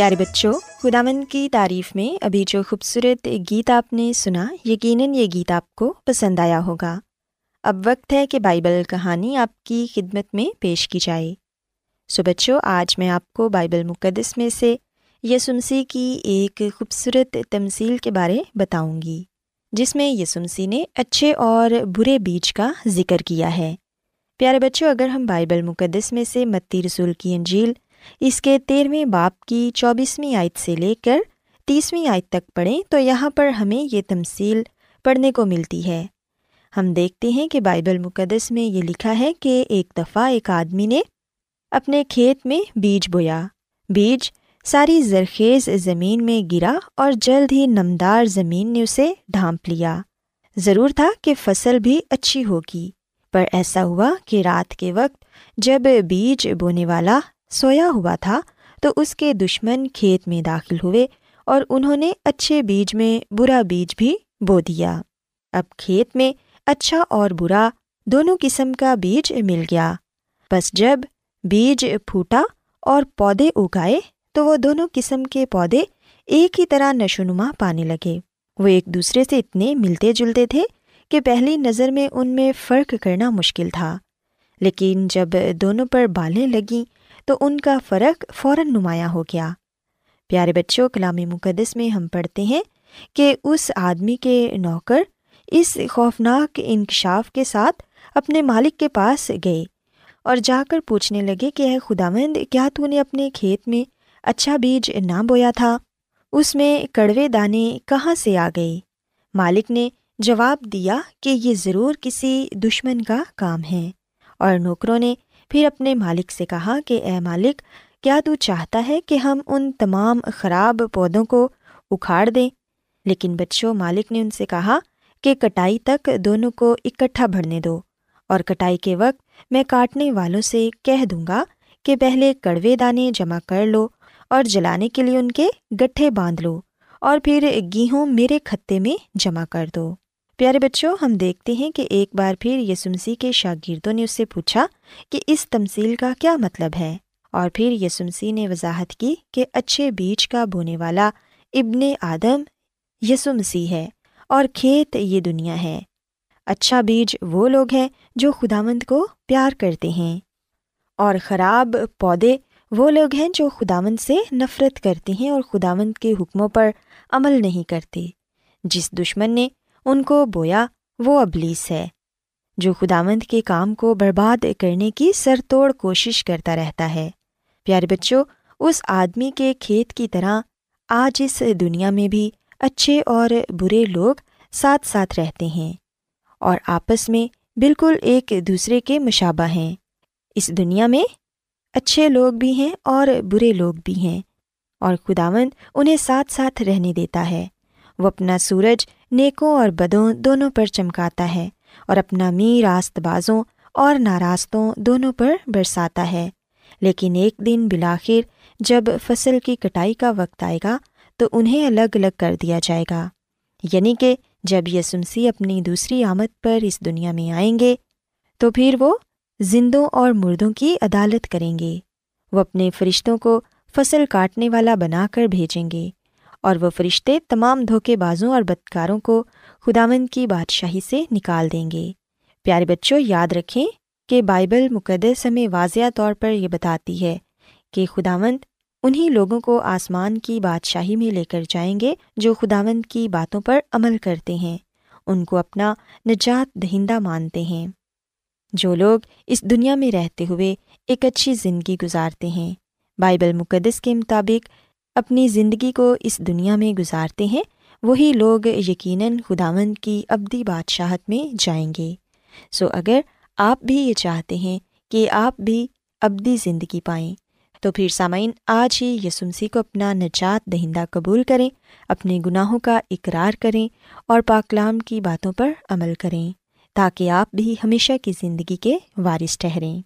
پیارے بچوں خداون کی تعریف میں ابھی جو خوبصورت گیت آپ نے سنا، یقیناً یہ گیت آپ کو پسند آیا ہوگا۔ اب وقت ہے کہ بائبل کہانی آپ کی خدمت میں پیش کی جائے۔ سو بچوں، آج میں آپ کو بائبل مقدس میں سے یسمسی کی ایک خوبصورت تمثیل کے بارے بتاؤں گی، جس میں یسمسی نے اچھے اور برے بیج کا ذکر کیا ہے۔ پیارے بچوں، اگر ہم بائبل مقدس میں سے متی رسول کی انجیل اس کے تیرہویں باپ کی چوبیسویں آیت سے لے کر تیسویں آیت تک پڑھیں تو یہاں پر ہمیں یہ تمثیل پڑھنے کو ملتی ہے۔ ہم دیکھتے ہیں کہ بائبل مقدس میں یہ لکھا ہے کہ ایک دفعہ ایک آدمی نے اپنے کھیت میں بیج بویا۔ بیج ساری زرخیز زمین میں گرا اور جلد ہی نمدار زمین نے اسے ڈھانپ لیا۔ ضرور تھا کہ فصل بھی اچھی ہوگی، پر ایسا ہوا کہ رات کے وقت جب بیج بونے والا سویا ہوا تھا تو اس کے دشمن کھیت میں داخل ہوئے اور انہوں نے اچھے بیج میں برا بیج بھی بو دیا۔ اب کھیت میں اچھا اور برا دونوں قسم کا بیج مل گیا۔ بس جب بیج پھوٹا اور پودے اگائے تو وہ دونوں قسم کے پودے ایک ہی طرح نشو نما پانے لگے۔ وہ ایک دوسرے سے اتنے ملتے جلتے تھے کہ پہلی نظر میں ان میں فرق کرنا مشکل تھا۔ لیکن جب دونوں پر بالیں لگیں تو ان کا فرق فوراً نمایاں ہو گیا۔ پیارے بچوں کلامی مقدس میں ہم پڑھتے ہیں کہ اس آدمی کے نوکر اس خوفناک انکشاف کے ساتھ اپنے مالک کے پاس گئے اور جا کر پوچھنے لگے کہ، اے خدا مند کیا تو نے اپنے کھیت میں اچھا بیج نہ بویا تھا؟ اس میں کڑوے دانے کہاں سے آ گئے؟ مالک نے جواب دیا کہ یہ ضرور کسی دشمن کا کام ہے اور نوکروں نے پھر اپنے مالک سے کہا کہ اے مالک، کیا تو چاہتا ہے کہ ہم ان تمام خراب پودوں کو اکھاڑ دیں؟ لیکن بچوں، مالک نے ان سے کہا کہ کٹائی تک دونوں کو اکٹھا بھرنے دو، اور کٹائی کے وقت میں کاٹنے والوں سے کہہ دوں گا کہ پہلے کڑوے دانے جمع کر لو اور جلانے کے لیے ان کے گٹھے باندھ لو، اور پھر گیہوں میرے کھتے میں جمع کر دو۔ پیارے بچوں، ہم دیکھتے ہیں کہ ایک بار پھر یسمسی کے شاگردوں نے اس سے پوچھا کہ اس تمصیل کا کیا مطلب ہے؟ اور پھر یسمسی نے وضاحت کی کہ اچھے بیج کا بونے والا ابن آدم یسمسی ہے اور کھیت یہ دنیا ہے۔ اچھا بیج وہ لوگ ہیں جو خداوند کو پیار کرتے ہیں۔ اور خراب پودے وہ لوگ ہیں جو خداوند سے نفرت کرتے ہیں اور خداوند کے حکموں پر عمل نہیں کرتے۔ جس دشمن نے ان کو بویا، وہ ابلیس ہے۔ جو خداوند کے کام کو برباد کرنے کی سر توڑ کوشش کرتا رہتا ہے۔ پیارے بچوں، اس آدمی کے کھیت کی طرح آج اس دنیا میں بھی اچھے اور برے لوگ ساتھ ساتھ رہتے ہیں اور آپس میں بالکل ایک دوسرے کے مشابہ ہیں۔ اس دنیا میں اچھے لوگ بھی ہیں اور برے لوگ بھی ہیں اور خداوند انہیں ساتھ ساتھ رہنے دیتا ہے۔ وہ اپنا سورج، نیکوں اور بدوں دونوں پر چمکاتا ہے اور اپنا می راست بازوں اور ناراستوں دونوں پر برساتا ہے۔ لیکن ایک دن بلاخر جب فصل کی کٹائی کا وقت آئے گا تو انہیں الگ الگ کر دیا جائے گا۔ یعنی کہ جب یسمسی اپنی دوسری آمد پر اس دنیا میں آئیں گے تو پھر وہ زندوں اور مردوں کی عدالت کریں گے۔ وہ اپنے فرشتوں کو فصل کاٹنے والا بنا کر بھیجیں گے۔ اور وہ فرشتے تمام دھوکے بازوں اور بدکاروں کو خداون کی بادشاہی سے نکال دیں گے۔ پیارے بچوں، یاد رکھیں کہ بائبل مقدس ہمیں واضح طور پر یہ بتاتی ہے کہ خداوند انہیں لوگوں کو آسمان کی بادشاہی میں لے کر جائیں گے جو خداوند کی باتوں پر عمل کرتے ہیں۔ ان کو اپنا نجات دہندہ مانتے ہیں۔ جو لوگ اس دنیا میں رہتے ہوئے ایک اچھی زندگی گزارتے ہیں، بائبل مقدس کے مطابق اپنی زندگی کو اس دنیا میں گزارتے ہیں، وہی لوگ یقیناً خداوند کی ابدی بادشاہت میں جائیں گے۔ سو اگر آپ بھی یہ چاہتے ہیں کہ آپ بھی ابدی زندگی پائیں، تو پھر سامعین، آج ہی یسمسی کو اپنا نجات دہندہ قبول کریں، اپنے گناہوں کا اقرار کریں اور پاکلام کی باتوں پر عمل کریں، تاکہ آپ بھی ہمیشہ کی زندگی کے وارث ٹھہریں۔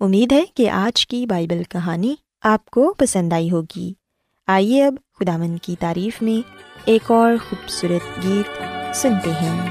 امید ہے کہ آج کی بائبل کہانی آپ کو پسند آئی ہوگی۔ آئیے اب خداون کی تعریف میں ایک اور خوبصورت گیت سنتے ہیں۔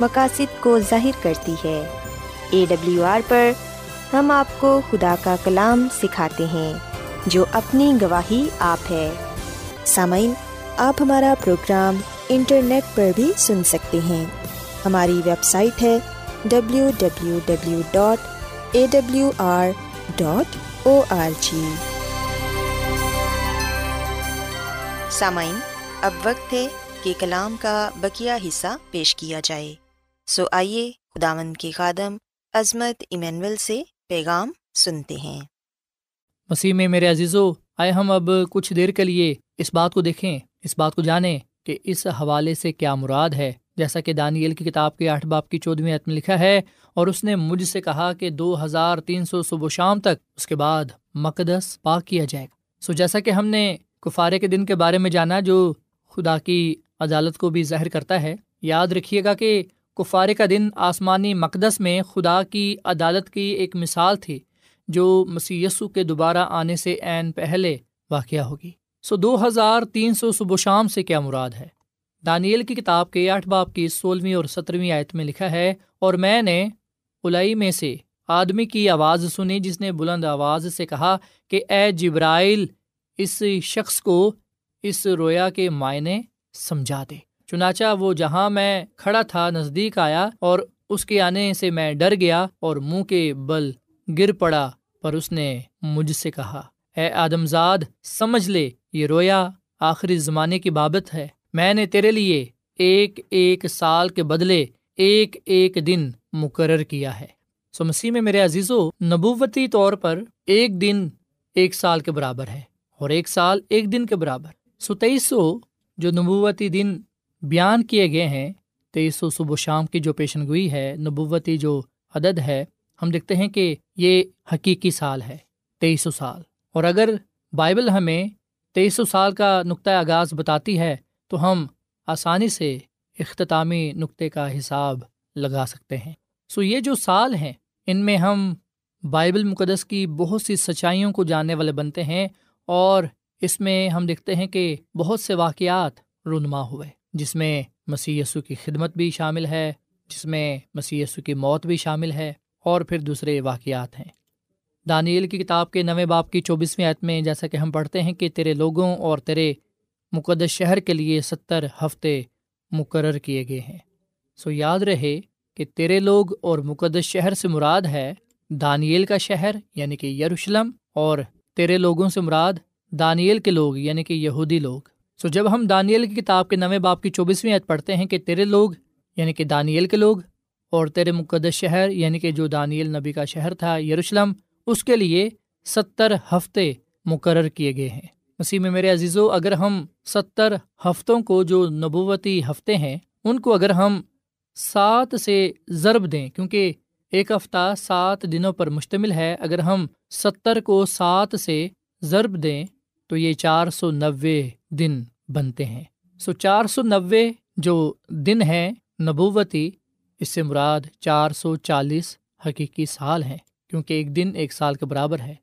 مقاصد کو ظاہر کرتی ہے۔ اے ڈبلیو آر پر ہم آپ کو خدا کا کلام سکھاتے ہیں، جو اپنی گواہی آپ ہے۔ سامعین، آپ ہمارا پروگرام انٹرنیٹ پر بھی سن سکتے ہیں۔ ہماری ویب سائٹ ہے W W W dot A W R dot O R G سامعین، اب وقت ہے کہ کلام کا بکیا حصہ پیش کیا جائے۔ سو آئیے خداون کے خادم عظمت ایمینول سے پیغام سنتے ہیں۔ مسیح میں میرے عزیزو، آئے ہم اب کچھ دیر کے لیے اس بات کو دیکھیں، اس بات کو جانیں کہ اس حوالے سے کیا مراد ہے۔ جیسا کہ دانیل کی کتاب کے آٹھ باپ کی چودھویں عتم لکھا ہے، اور اس نے مجھ سے کہا کہ دو ہزار تین سو صبح شام تک اس کے بعد مقدس پاک کیا جائے گا۔ سو جیسا کہ ہم نے کفارے کے دن کے بارے میں جانا، جو خدا کی عدالت کو بھی ظاہر کرتا ہے، یاد رکھیے گا کہ کفار کا دن آسمانی مقدس میں خدا کی عدالت کی ایک مثال تھی، جو مسی کے دوبارہ آنے سے عین پہلے واقعہ ہوگی۔ سو دو ہزار تین سو صبح شام سے کیا مراد ہے؟ دانیل کی کتاب کے آٹھ باپ کی سولہویں اور سترویں آیت میں لکھا ہے، اور میں نے الائی میں سے آدمی کی آواز سنی جس نے بلند آواز سے کہا کہ، اے جبرائیل، اس شخص کو اس رویا کے معنی سمجھا دے۔ چنانچہ وہ جہاں میں کھڑا تھا نزدیک آیا اور اس کے آنے سے میں ڈر گیا اور منہ کے بل گر پڑا، پر اس نے مجھ سے کہا، اے آدمزاد، سمجھ لے، یہ رویا آخری زمانے کی بابت ہے۔ میں نے تیرے لیے ایک ایک سال کے بدلے ایک ایک دن مقرر کیا ہے۔ سو مسیح میں میرے عزیزو، نبوتی طور پر ایک دن ایک سال کے برابر ہے اور ایک سال ایک دن کے برابر۔ سو تیئیس سو جو نبوتی دن بیان کیے گئے ہیں، تیئیس سو صبح و شام کی جو پیشن گوئی ہے، نبوتی جو عدد ہے، ہم دیکھتے ہیں کہ یہ حقیقی سال ہے، تیئیس سو سال۔ اور اگر بائبل ہمیں تیئیس سو سال کا نقطۂ آغاز بتاتی ہے، تو ہم آسانی سے اختتامی نقطے کا حساب لگا سکتے ہیں۔ سو یہ جو سال ہیں، ان میں ہم بائبل مقدس کی بہت سی سچائیوں کو جاننے والے بنتے ہیں، اور اس میں ہم دیکھتے ہیں کہ بہت سے واقعات رونما ہوئے۔ جس میں مسیح یسو کی خدمت بھی شامل ہے، جس میں مسیح یسو کی موت بھی شامل ہے، اور پھر دوسرے واقعات ہیں۔ دانیل کی کتاب کے نویں باپ کی چوبیسویں آیت میں جیسا کہ ہم پڑھتے ہیں کہ تیرے لوگوں اور تیرے مقدس شہر کے لیے ستر ہفتے مقرر کیے گئے ہیں۔ سو یاد رہے کہ تیرے لوگ اور مقدس شہر سے مراد ہے دانیل کا شہر یعنی کہ یروشلم، اور تیرے لوگوں سے مراد دانیل کے لوگ یعنی کہ یہودی لوگ۔ سو جب ہم دانیل کی کتاب کے نویں باپ کی چوبیسویں عید پڑھتے ہیں کہ تیرے لوگ یعنی کہ دانیل کے لوگ، اور تیرے مقدس شہر یعنی کہ جو دانیل نبی کا شہر تھا، یروشلم، اس کے لیے ستر ہفتے مقرر کیے گئے ہیں۔ مسیح میں میرے عزیزو، اگر ہم ستر ہفتوں کو جو نبوتی ہفتے ہیں، ان کو اگر ہم سات سے ضرب دیں، کیونکہ ایک ہفتہ سات دنوں پر مشتمل ہے، اگر ہم ستر کو سات سے ضرب دیں، تو یہ چار سو نوے دن بنتے ہیں۔ سو چار سو نوے جو دن ہے نبوتی، اس سے مراد چار سو چالیس حقیقی سال ہیں، کیونکہ ایک دن ایک سال کے برابر ہے۔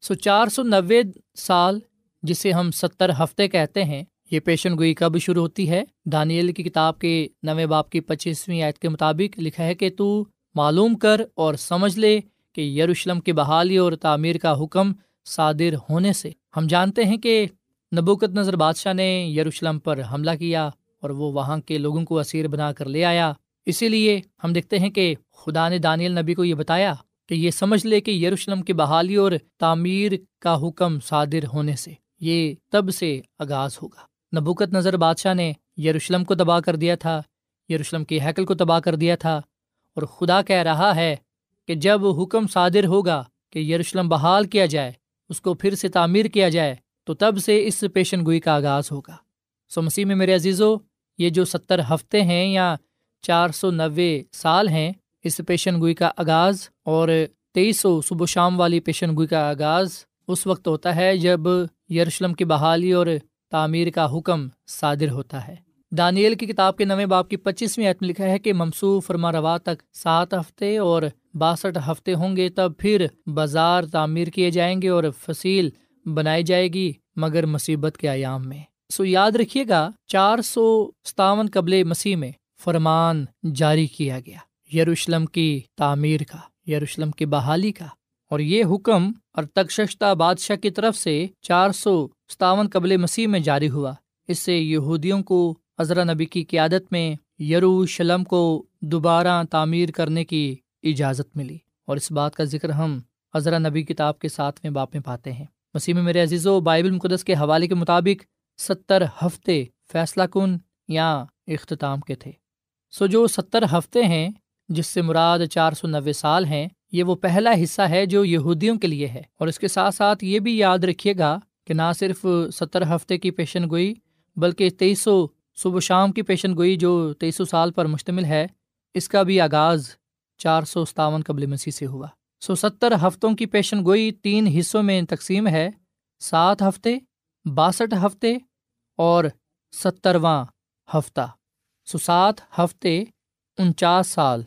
سو چار سو نوے سال جسے ہم ستر ہفتے کہتے ہیں، یہ پیشن گوئی کب شروع ہوتی ہے؟ دانیل کی کتاب کے نویں باپ کی پچیسویں عید کے مطابق لکھا ہے کہ تو معلوم کر اور سمجھ لے کہ یروشلم کی بحالی اور تعمیر کا حکم صادر ہونے سے۔ ہم جانتے ہیں کہ نبوکت نظر بادشاہ نے یروشلم پر حملہ کیا اور وہ وہاں کے لوگوں کو اسیر بنا کر لے آیا۔ اسی لیے ہم دیکھتے ہیں کہ خدا نے دانیل نبی کو یہ بتایا کہ یہ سمجھ لے کہ یروشلم کی بحالی اور تعمیر کا حکم صادر ہونے سے یہ تب سے آغاز ہوگا۔ نبوکت نظر بادشاہ نے یروشلم کو تباہ کر دیا تھا، یروشلم کی حیکل کو تباہ کر دیا تھا اور خدا کہہ رہا ہے کہ جب حکم صادر ہوگا کہ یروشلم بحال کیا جائے، اس کو پھر سے تعمیر کیا جائے تو تب سے اس پیشن گوئی کا آغاز ہوگا۔ سو مسیح میں میرے عزیزو، یہ جو ستر ہفتے ہیں یا چار سو نوے سال ہیں، اس پیشن گوئی کا آغاز اور تیئیس سو صبح شام والی پیشن گوئی کا آغاز اس وقت ہوتا ہے جب یروشلم کی بحالی اور تعمیر کا حکم صادر ہوتا ہے۔ دانیل کی کتاب کے نویں باپ کی پچیسویں عید میں لکھا ہے کہ ممسو فرما روا تک سات ہفتے اور باسٹھ ہفتے ہوں گے، تب پھر بازار تعمیر کیے جائیں گے اور فصیل بنائی جائے گی مگر مصیبت کے ایام میں۔ سو یاد رکھیے گا، چار سو ستاون قبل مسیح میں فرمان جاری کیا گیا۔ یروشلم کی تعمیر کا، یروشلم کی بحالی کا۔ اور یہ حکم اور تکشتہ بادشاہ کی طرف سے چار سو ستاون قبل مسیح میں جاری ہوا۔ اس سے یہودیوں کو عذرا نبی کی قیادت میں یروشلم کو دوبارہ تعمیر کرنے کی اجازت ملی۔ اور اس بات کا ذکر ہم عذرا نبی کتاب کے ساتویں باپ میں پاتے ہیں۔ مسیح میں میرے عزیز و بائبل مقدس کے حوالے کے مطابق ستر ہفتے فیصلہ کن یا اختتام کے تھے۔ سو جو ستر ہفتے ہیں، جس سے مراد چار سو نوے سال ہیں، یہ وہ پہلا حصہ ہے جو یہودیوں کے لیے ہے۔ اور اس کے ساتھ ساتھ یہ بھی یاد رکھیے گا کہ نہ صرف ستر ہفتے کی پیشن گوئی، بلکہ تیئیس سو صبح شام کی پیشن گوئی جو تیئیس سو سال پر مشتمل ہے، اس کا بھی آغاز چار سو ستاون قبل مسیح سے ہوا۔ سو ستر ہفتوں کی پیشن گوئی تین حصوں میں تقسیم ہے، سات ہفتے، باسٹھ ہفتے اور سترواں ہفتہ۔ سو سات ہفتے، انچاس سال۔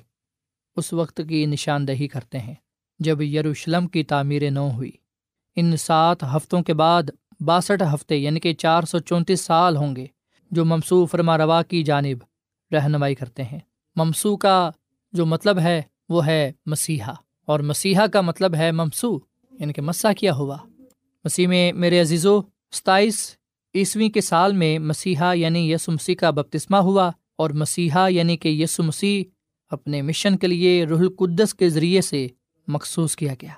اس وقت کی نشاندہی کرتے ہیں، جب یروشلم کی تعمیر نو ہوئی۔ ان سات ہفتوں کے بعد باسٹھ ہفتے یعنی کہ چار سو چونتیس سال ہوں گے، جو ممسو فرما روا کی جانب رہنمائی کرتے ہیں۔ ممسو کا جو مطلب ہے، وہ ہے مسیحا۔ اور مسیحا کا مطلب ہے ممسو یعنی کہ مسا کیا ہوا۔ مسیح میں میرے عزیز و ستائیس عیسویں کے سال میں مسیحا یعنی یس مسیح کا بپتسمہ ہوا اور مسیحا یعنی کہ یس مسیح اپنے مشن کے لیے رح القدس کے ذریعے سے مخصوص کیا گیا۔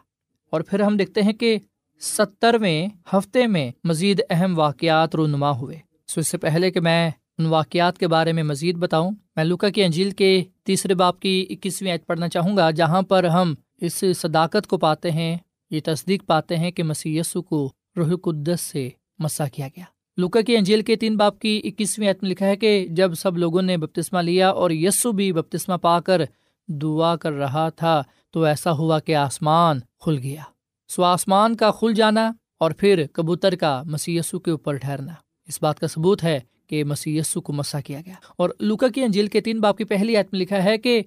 اور پھر ہم دیکھتے ہیں کہ سترویں ہفتے میں مزید اہم واقعات رونما ہوئے۔ سو اس سے پہلے کہ میں ان واقعات کے بارے میں مزید بتاؤں، میں لوکا کی انجیل کے تیسرے باپ کی اکیسویں عید پڑھنا چاہوں گا، جہاں پر ہم اس صداقت کو پاتے ہیں، یہ تصدیق پاتے ہیں کہ مسی کو روح القدس سے مسا کیا گیا۔ لوکا کی انجیل کے تین باپ کی اکیسویں عید میں لکھا ہے کہ جب سب لوگوں نے بپتسمہ لیا اور یسو بھی بپتسمہ پا کر دعا کر رہا تھا، تو ایسا ہوا کہ آسمان کھل گیا۔ سو آسمان کا کھل جانا اور پھر کبوتر کا مسی کے اوپر ٹھہرنا۔ اس بات کا ثبوت ہے کہ مسی کو مسا کیا گیا۔ اور لوکا کی انجیل کے تین باپ کی پہلی عید میں لکھا ہے کہ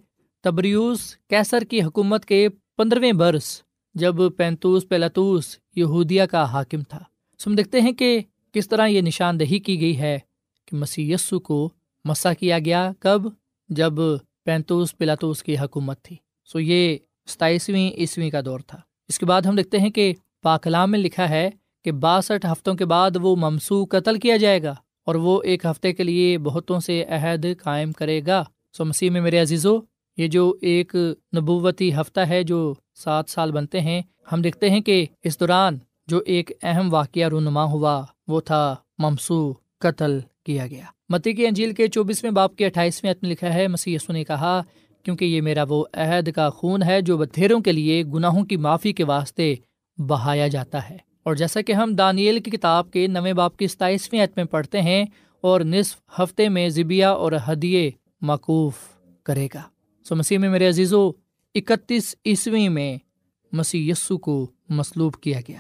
تبریوس کیسر کی حکومت کے پندرہویں برس، جب پینتوس پیلاتوس یہودیا کا حاکم تھا۔ سم دیکھتے ہیں کہ کس طرح یہ نشاندہی کی گئی ہے کہ مسی کو مسا کیا گیا کب؟ جب پینتوس پلاتوس کی حکومت تھی۔ سو یہ ستائیسویں عیسویں کا دور تھا۔ اس کے بعد ہم دیکھتے ہیں کہ پاکلام میں لکھا ہے کہ باسٹھ ہفتوں کے بعد وہ ممسو قتل کیا جائے گا اور وہ ایک ہفتے کے لیے بہتوں سے عہد قائم کرے گا۔ سو مسیح میں میرے عزیزو یہ جو ایک نبوتی ہفتہ ہے جو سات سال بنتے ہیں، ہم دیکھتے ہیں کہ اس دوران جو ایک اہم واقعہ رونما ہوا، وہ تھا ممسو قتل کیا گیا۔ متی کی انجیل کے چوبیسویں باپ کے اٹھائیسویں عتم لکھا ہے مسی یسو نے کہا، کیونکہ یہ میرا وہ عہد کا خون ہے جو بتھیروں کے لیے گناہوں کی معافی کے واسطے بہایا جاتا ہے۔ اور جیسا کہ ہم دانیل کی کتاب کے نویں باپ کی ستائیسویں عتم میں پڑھتے ہیں، اور نصف ہفتے میں ذبیا اور ہدیے مقوف کرے گا۔ سو مسیح میں میرے عزیز و اکتیس عیسویں میں مسیح یسو کو مسلوب کیا گیا۔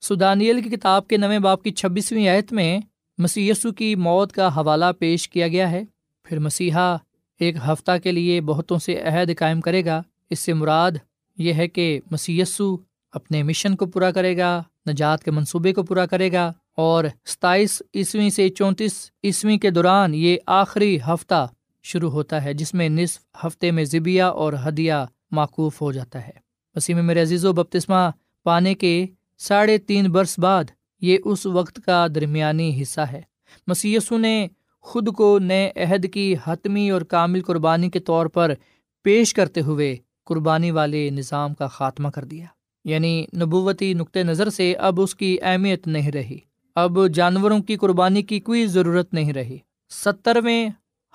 سو دانیل کی کتاب کے نویں باپ کی چھبیسویں آیت میں مسی یسو کی موت کا حوالہ پیش کیا گیا ہے۔ پھر مسیحا ایک ہفتہ کے لیے بہتوں سے عہد قائم کرے گا۔ اس سے مراد یہ ہے کہ مسی یسو اپنے مشن کو پورا کرے گا، نجات کے منصوبے کو پورا کرے گا اور ستائیس عیسویں سے چونتیس عیسویں کے دوران یہ آخری ہفتہ شروع ہوتا ہے، جس میں نصف ہفتے میں ذبیا اور ہدیہ معقوف ہو جاتا ہے۔ وسیم میرے عزیز و بپتسمہ پانے کے ساڑھے تین برس بعد یہ اس وقت کا درمیانی حصہ ہے۔ مسیسو نے خود کو نئے عہد کی حتمی اور کامل قربانی کے طور پر پیش کرتے ہوئے قربانی والے نظام کا خاتمہ کر دیا۔ یعنی نبوتی نقطۂ نظر سے اب اس کی اہمیت نہیں رہی۔ اب جانوروں کی قربانی کی کوئی ضرورت نہیں رہی۔ سترویں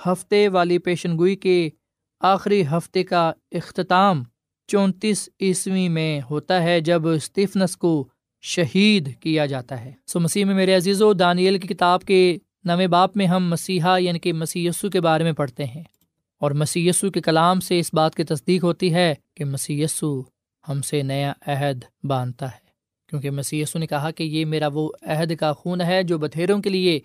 ہفتے والی پیشن گوئی کے آخری ہفتے کا اختتام چونتیس عیسوی میں ہوتا ہے، جب اسٹیفنس کو شہید کیا جاتا ہے۔ سو مسیح میں میرے عزیز و دانیل کی کتاب کے نویں باپ میں ہم مسیحا یعنی کہ مسی یسو کے بارے میں پڑھتے ہیں۔ اور مسی یسو کے کلام سے اس بات کی تصدیق ہوتی ہے کہ مسی یسو ہم سے نیا عہد باندھتا ہے۔ کیونکہ مسی یسو نے کہا کہ یہ میرا وہ عہد کا خون ہے جو بتھیروں کے لیے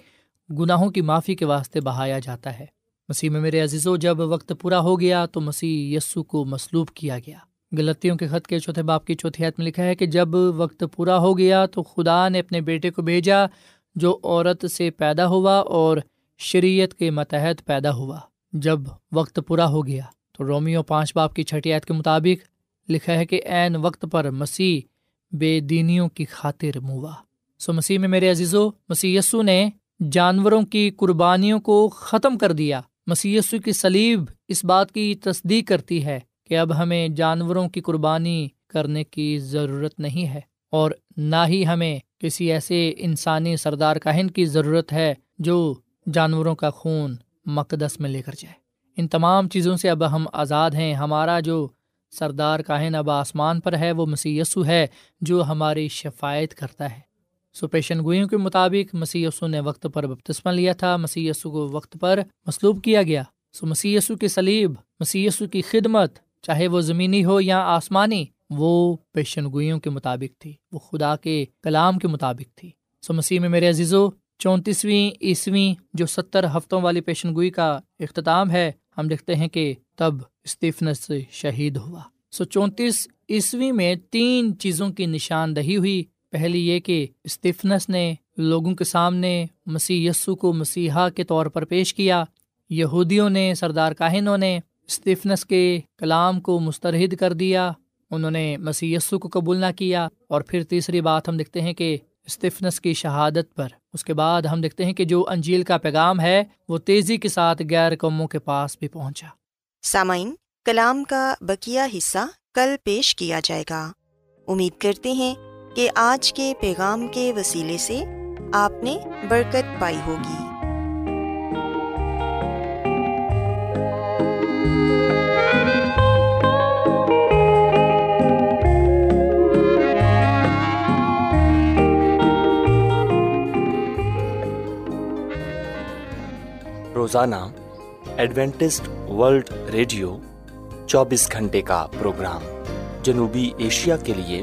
گناہوں کی معافی کے واسطے بہایا جاتا ہے۔ مسیح میں میرے عزیز و جب وقت پورا ہو گیا تو مسیح یسو کو مسلوب کیا گیا۔ غلطیوں کے خط کے چوتھے باپ کی چوتھی حت میں لکھا ہے کہ جب وقت پورا ہو گیا تو خدا نے اپنے بیٹے کو بھیجا، جو عورت سے پیدا ہوا اور شریعت کے متحد پیدا ہوا۔ جب وقت پورا ہو گیا تو رومیو پانچ باپ کی چھٹی عید کے مطابق لکھا ہے کہ عین وقت پر مسیح بے دینیوں کی خاطر موا سو مسیح میں میرے عزیز و مسی یسو نے جانوروں کی قربانیوں کو ختم کر دیا۔ مسی یسو کی سلیب اس بات کی تصدیق کرتی ہے کہ اب ہمیں جانوروں کی قربانی کرنے کی ضرورت نہیں ہے اور نہ ہی ہمیں کسی ایسے انسانی سردار کاہن کی ضرورت ہے جو جانوروں کا خون مقدس میں لے کر جائے۔ ان تمام چیزوں سے اب ہم آزاد ہیں۔ ہمارا جو سردار کاہن اب آسمان پر ہے وہ مسی یسو ہے جو ہماری شفایت کرتا ہے۔ سو پیشن گوئیوں کے مطابق مسی یسو نے وقت پر بپتسمہ لیا تھا مسی یسو کو وقت پر مصلوب کیا گیا۔ سو مسی یسو کی سلیب مسی یسو کی خدمت، چاہے وہ زمینی ہو یا آسمانی، وہ پیشن گوئیوں کے مطابق تھی، وہ خدا کے کلام کے مطابق تھی۔ سو مسیح میں میرے عزیزو، چونتیسویں عیسویں جو ستر ہفتوں والی پیشن گوئی کا اختتام ہے، ہم دیکھتے ہیں کہ تب اسٹیفنس شہید ہوا۔ سو چونتیس عیسوی میں تین چیزوں کی نشاندہی ہوئی پہلی یہ کہ اسٹیفنس نے لوگوں کے سامنے مسیح یسو کو مسیحا کے طور پر پیش کیا۔ یہودیوں نے، سردار کاہنوں نے اسٹیفنس کے کلام کو مسترد کر دیا۔ انہوں نے مسی کو قبول نہ کیا۔ اور پھر تیسری بات ہم دیکھتے ہیں کہ اسٹیفنس کی شہادت پر۔ اس کے بعد ہم دیکھتے ہیں کہ جو انجیل کا پیغام ہے، وہ تیزی کے ساتھ غیر قوموں کے پاس بھی پہنچا۔ سامعین، کلام کا بکیا حصہ کل پیش کیا جائے گا۔ امید کرتے ہیں کہ آج کے پیغام کے وسیلے سے آپ نے برکت پائی ہوگی۔ روزانہ ایڈوینٹسٹ ورلڈ ریڈیو چوبیس گھنٹے کا پروگرام جنوبی ایشیا کے لیے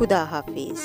خدا حافظ